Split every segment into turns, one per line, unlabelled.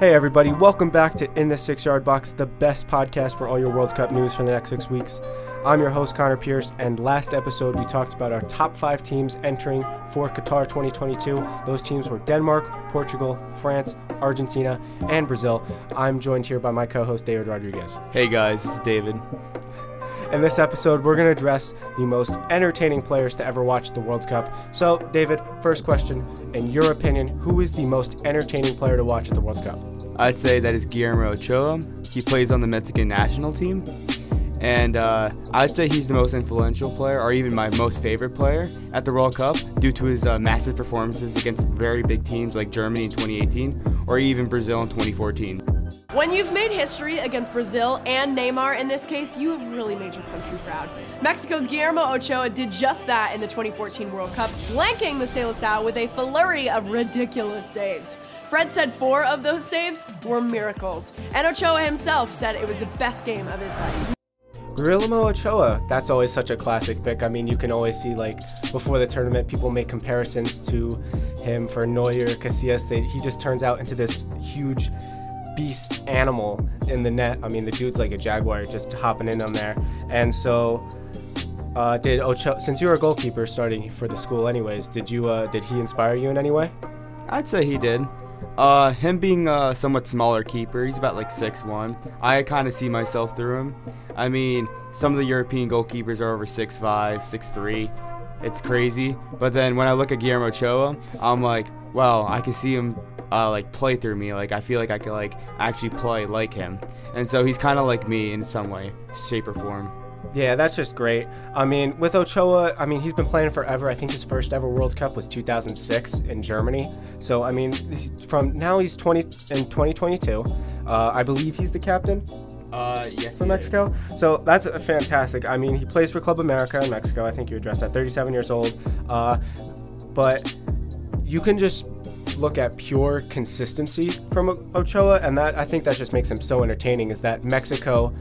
Hey, everybody, welcome back to In the Six Yard Box, the best podcast for all your World Cup news for the next six weeks. I'm your host, Connor Pierce, and last episode we talked about our top five teams entering for Qatar 2022. Those teams were Denmark, Portugal, France, Argentina, and Brazil. I'm joined here by my co host, David Rodriguez.
Hey guys, this is David.
In this episode, we're going to address the most entertaining players to ever watch the World Cup. So, David, first question. In your opinion, who is the most entertaining player to watch at the World Cup?
I'd say that is Guillermo Ochoa. He plays on the Mexican national team. And uh, I'd say he's the most influential player, or even my most favorite player at the World Cup, due to his uh, massive performances against very big teams like Germany in 2018, or even Brazil in 2014.
When you've made history against Brazil and Neymar in this case, you have really made your country proud. Mexico's Guillermo Ochoa did just that in the 2014 World Cup, blanking the Seleção with a flurry of ridiculous saves. Fred said four of those saves were miracles, and Ochoa himself said it was the best game of his life.
Guillermo Ochoa, that's always such a classic pick. I mean, you can always see, like, before the tournament, people make comparisons to him for Neuer, Casillas. He just turns out into this huge beast animal in the net. I mean, the dude's like a jaguar just hopping in on there. And so, uh, did Ochoa, since you were a goalkeeper starting for the school, anyways, did you uh, did he inspire you in any way?
I'd say he did. Uh, him being a somewhat smaller keeper, he's about like 6'1. I kind of see myself through him. I mean, some of the European goalkeepers are over 6'5, 6'3. It's crazy. But then when I look at Guillermo Ochoa, I'm like, well, I can see him uh, like play through me. Like I feel like I could like actually play like him. And so he's kind of like me in some way, shape or form.
Yeah, that's just great. I mean, with Ochoa, I mean, he's been playing forever. I think his first ever World Cup was 2006 in Germany. So, I mean, from now he's 20 in 2022. Uh, I believe he's the captain.
Uh, yes,
for Mexico. Is. So that's fantastic. I mean, he plays for Club America in Mexico. I think you addressed that. 37 years old. Uh, but you can just look at pure consistency from Ochoa, and that I think that just makes him so entertaining. Is that Mexico?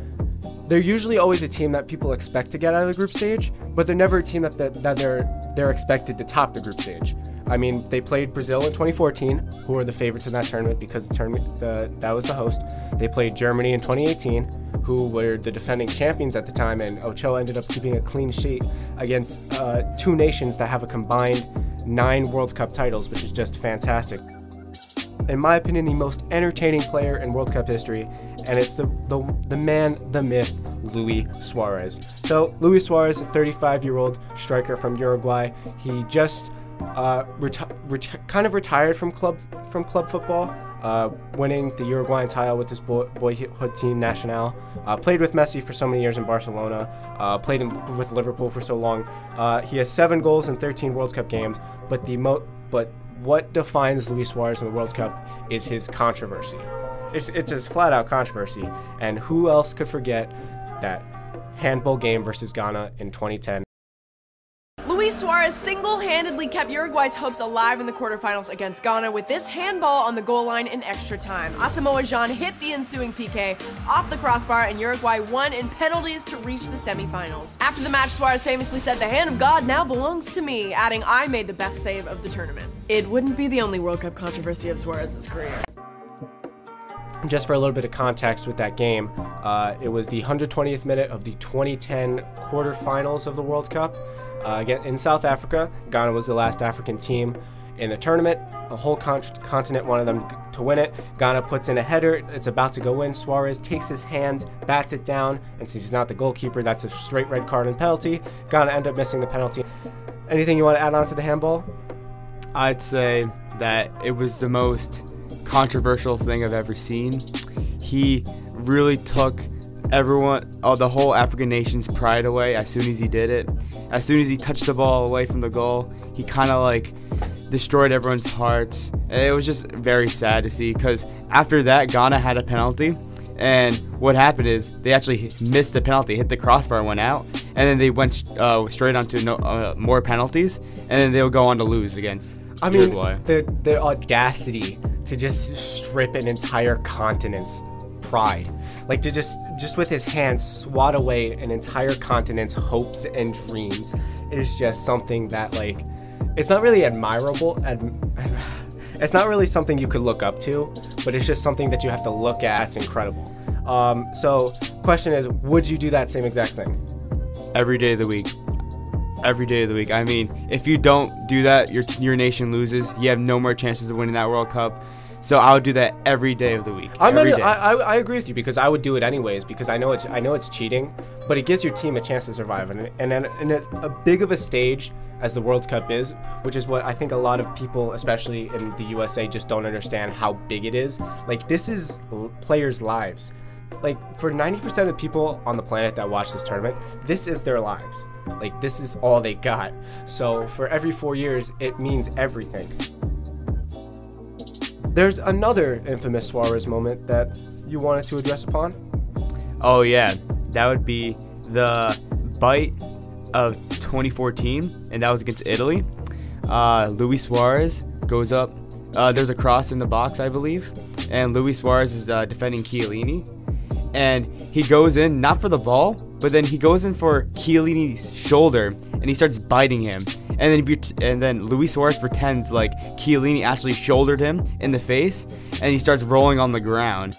They're usually always a team that people expect to get out of the group stage, but they're never a team that, that, that they're they're expected to top the group stage. I mean, they played Brazil in 2014, who were the favorites in that tournament because the tournament the, that was the host. They played Germany in 2018, who were the defending champions at the time, and Ochoa ended up keeping a clean sheet against uh, two nations that have a combined nine World Cup titles, which is just fantastic. In my opinion, the most entertaining player in World Cup history, and it's the, the, the man, the myth, Luis Suarez. So, Luis Suarez, a 35 year old striker from Uruguay, he just uh, reti- reti- kind of retired from club from club football, uh, winning the Uruguayan title with his boy- boyhood team Nacional. Uh, played with Messi for so many years in Barcelona. Uh, played in, with Liverpool for so long. Uh, he has seven goals in 13 World Cup games. But the mo- but what defines Luis Suarez in the World Cup is his controversy. It's, it's his flat out controversy. And who else could forget that handball game versus Ghana in 2010?
Luis Suarez single handedly kept Uruguay's hopes alive in the quarterfinals against Ghana with this handball on the goal line in extra time. Asamoah Gyan hit the ensuing PK off the crossbar, and Uruguay won in penalties to reach the semifinals. After the match, Suarez famously said, The hand of God now belongs to me, adding, I made the best save of the tournament. It wouldn't be the only World Cup controversy of Suarez's career.
Just for a little bit of context with that game, uh, it was the 120th minute of the 2010 quarterfinals of the World Cup. Uh, again, in South Africa, Ghana was the last African team in the tournament. The whole con- continent wanted them to win it. Ghana puts in a header. It's about to go in. Suarez takes his hands, bats it down, and since he's not the goalkeeper, that's a straight red card and penalty. Ghana end up missing the penalty. Anything you want to add on to the handball?
I'd say that it was the most controversial thing I've ever seen. He really took everyone, oh, the whole African nation's pride away as soon as he did it. As soon as he touched the ball away from the goal, he kind of like destroyed everyone's hearts. it was just very sad to see because after that, Ghana had a penalty. And what happened is they actually missed the penalty, hit the crossbar, went out, and then they went uh, straight onto no, uh, more penalties, and then they'll go on to lose against
I mean,
Uruguay.
the the audacity to just strip an entire continent's pride, like to just just with his hands swat away an entire continent's hopes and dreams, is just something that like it's not really admirable. Ad, it's not really something you could look up to, but it's just something that you have to look at. It's incredible. Um, so, question is, would you do that same exact thing?
Every day of the week. Every day of the week. I mean, if you don't do that, your your nation loses. You have no more chances of winning that World Cup. So I would do that every day of the week.
I'm
every
not,
day.
I, I, I agree with you because I would do it anyways because I know it's I know it's cheating, but it gives your team a chance to survive and and and, it's a big of a stage as the World Cup is, which is what I think a lot of people, especially in the USA, just don't understand how big it is. Like this is players' lives. Like for 90% of people on the planet that watch this tournament, this is their lives. Like this is all they got. So for every four years, it means everything. There's another infamous Suarez moment that you wanted to address upon.
Oh yeah, that would be the bite of 2014, and that was against Italy. Uh, Luis Suarez goes up. Uh, there's a cross in the box, I believe, and Luis Suarez is uh, defending Chiellini, and he goes in not for the ball, but then he goes in for Chiellini's shoulder, and he starts biting him. And then, he, and then Luis Suarez pretends like Chiellini actually shouldered him in the face, and he starts rolling on the ground.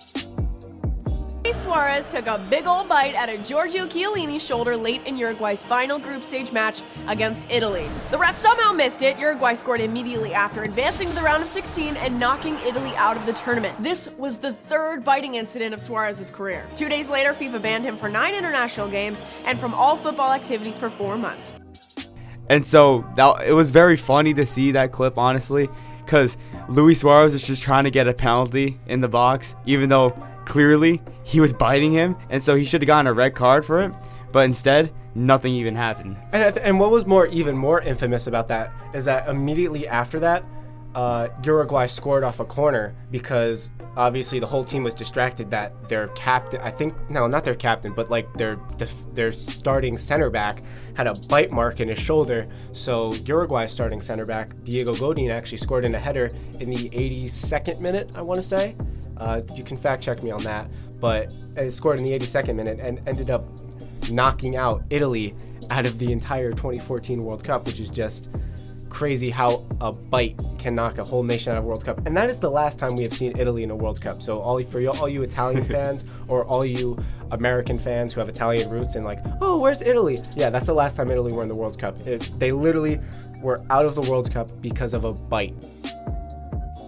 Luis Suarez took a big old bite at a Giorgio Chiellini's shoulder late in Uruguay's final group stage match against Italy. The ref somehow missed it. Uruguay scored immediately after advancing to the round of 16 and knocking Italy out of the tournament. This was the third biting incident of Suarez's career. Two days later, FIFA banned him for nine international games and from all football activities for four months.
And so that it was very funny to see that clip, honestly, because Luis Suarez is just trying to get a penalty in the box, even though clearly he was biting him, and so he should have gotten a red card for it. But instead, nothing even happened.
And, and what was more, even more infamous about that is that immediately after that, uh, Uruguay scored off a corner because obviously the whole team was distracted that their captain, I think, no, not their captain, but like their their starting center back had a bite mark in his shoulder. So Uruguay's starting center back, Diego Godin, actually scored in a header in the 82nd minute, I want to say. Uh, you can fact check me on that, but it scored in the 82nd minute and ended up knocking out Italy out of the entire 2014 World Cup, which is just crazy how a bite can knock a whole nation out of World Cup. And that is the last time we have seen Italy in a World Cup. So all for you, all you Italian fans or all you American fans who have Italian roots and like, oh, where's Italy? Yeah, that's the last time Italy were in the World Cup. It, they literally were out of the World Cup because of a bite.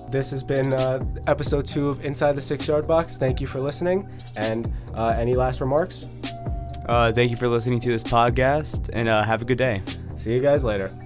This has been uh, episode two of Inside the Six Yard Box. Thank you for listening. And uh, any last remarks?
Uh, thank you for listening to this podcast, and uh, have a good day.
See you guys later.